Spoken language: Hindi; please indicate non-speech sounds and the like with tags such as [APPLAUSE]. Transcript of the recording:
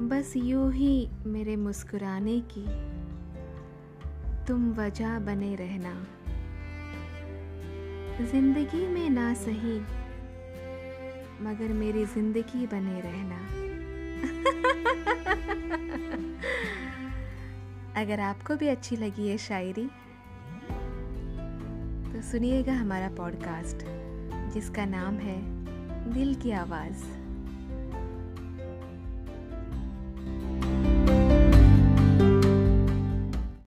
बस यूँ ही मेरे मुस्कुराने की तुम वजह बने रहना। ज़िंदगी में ना सही, मगर मेरी ज़िंदगी बने रहना। [LAUGHS] अगर आपको भी अच्छी लगी है शायरी तो सुनिएगा हमारा पॉडकास्ट, जिसका नाम है दिल की आवाज़।